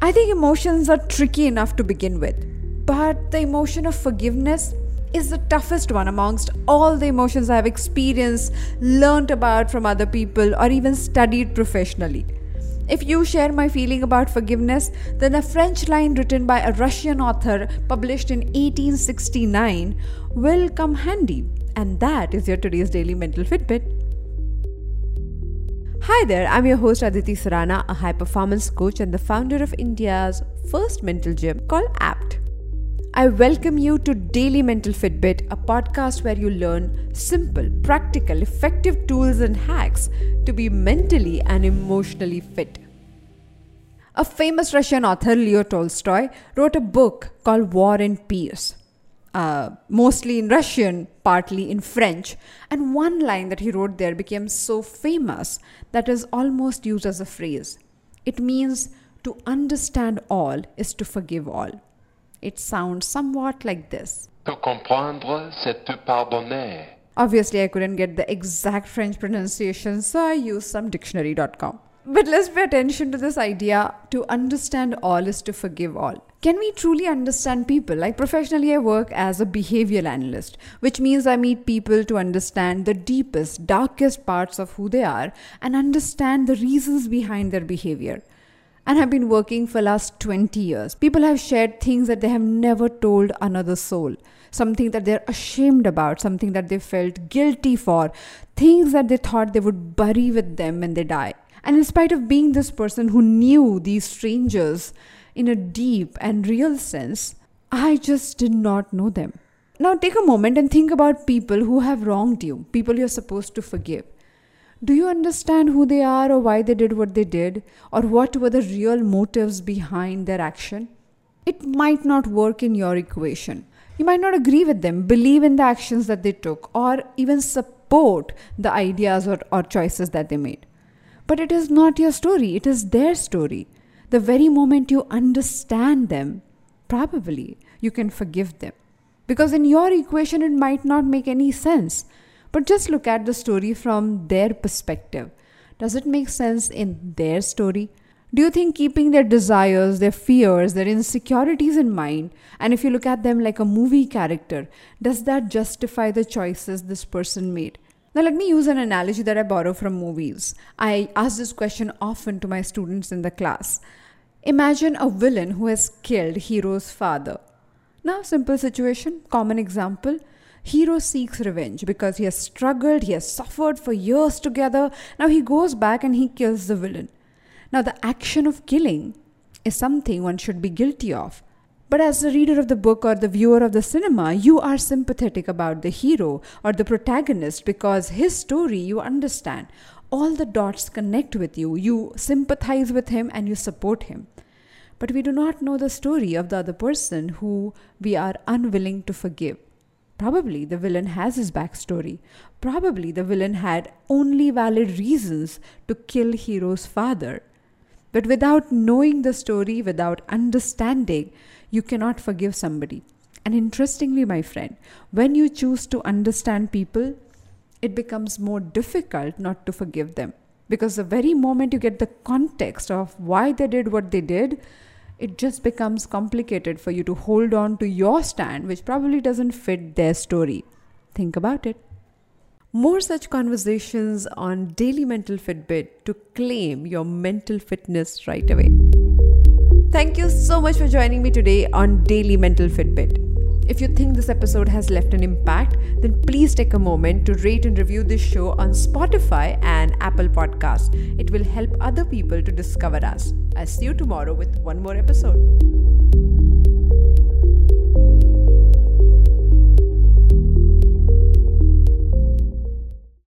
I think emotions are tricky enough to begin with, but the emotion of forgiveness is the toughest one amongst all the emotions I've experienced, learned about from other people, or even studied professionally. If you share my feeling about forgiveness, then a French line written by a Russian author published in 1869 will come handy. And that is your today's daily mental Fitbit. Hi there, I'm your host Aditi Surana, a high performance coach and the founder of India's first mental gym called APT. I welcome you to Daily Mental Fitbit, a podcast where you learn simple, practical, effective tools and hacks to be mentally and emotionally fit. A famous Russian author, Leo Tolstoy, wrote a book called War and Peace, uh, mostly in Russian, partly in French. And one line that he wrote there became so famous that is almost used as a phrase. It means to understand all is to forgive all. It sounds somewhat like this. Te comprendre, c'est te pardonner. Obviously, I couldn't get the exact French pronunciation, so I used some dictionary.com. But let's pay attention to this idea to understand all is to forgive all. Can we truly understand people? Like professionally, I work as a behavioral analyst, which means I meet people to understand the deepest, darkest parts of who they are and understand the reasons behind their behavior. And have been working for last 20 years. People have shared things that they have never told another soul something that they're ashamed about, something that they felt guilty for, things that they thought they would bury with them when they die. And in spite of being this person who knew these strangers in a deep and real sense, I just did not know them. Now take a moment and think about people who have wronged you, people you're supposed to forgive. Do you understand who they are or why they did what they did, or what were the real motives behind their action? It might not work in your equation. You might not agree with them, believe in the actions that they took, or even support the ideas or, or choices that they made. But it is not your story, it is their story. The very moment you understand them, probably you can forgive them. Because in your equation, it might not make any sense. But just look at the story from their perspective. Does it make sense in their story? Do you think keeping their desires, their fears, their insecurities in mind, and if you look at them like a movie character, does that justify the choices this person made? Now, let me use an analogy that I borrow from movies. I ask this question often to my students in the class. Imagine a villain who has killed hero's father. Now, simple situation, common example. Hero seeks revenge because he has struggled, he has suffered for years together. Now he goes back and he kills the villain. Now, the action of killing is something one should be guilty of. But as the reader of the book or the viewer of the cinema, you are sympathetic about the hero or the protagonist because his story you understand. All the dots connect with you. You sympathize with him and you support him. But we do not know the story of the other person who we are unwilling to forgive. Probably the villain has his backstory. Probably the villain had only valid reasons to kill Hero's father. But without knowing the story, without understanding, you cannot forgive somebody. And interestingly, my friend, when you choose to understand people, it becomes more difficult not to forgive them. Because the very moment you get the context of why they did what they did, it just becomes complicated for you to hold on to your stand, which probably doesn't fit their story. Think about it. More such conversations on Daily Mental Fitbit to claim your mental fitness right away. Thank you so much for joining me today on Daily Mental Fitbit. If you think this episode has left an impact, then please take a moment to rate and review this show on Spotify and Apple Podcasts. It will help other people to discover us. I'll see you tomorrow with one more episode.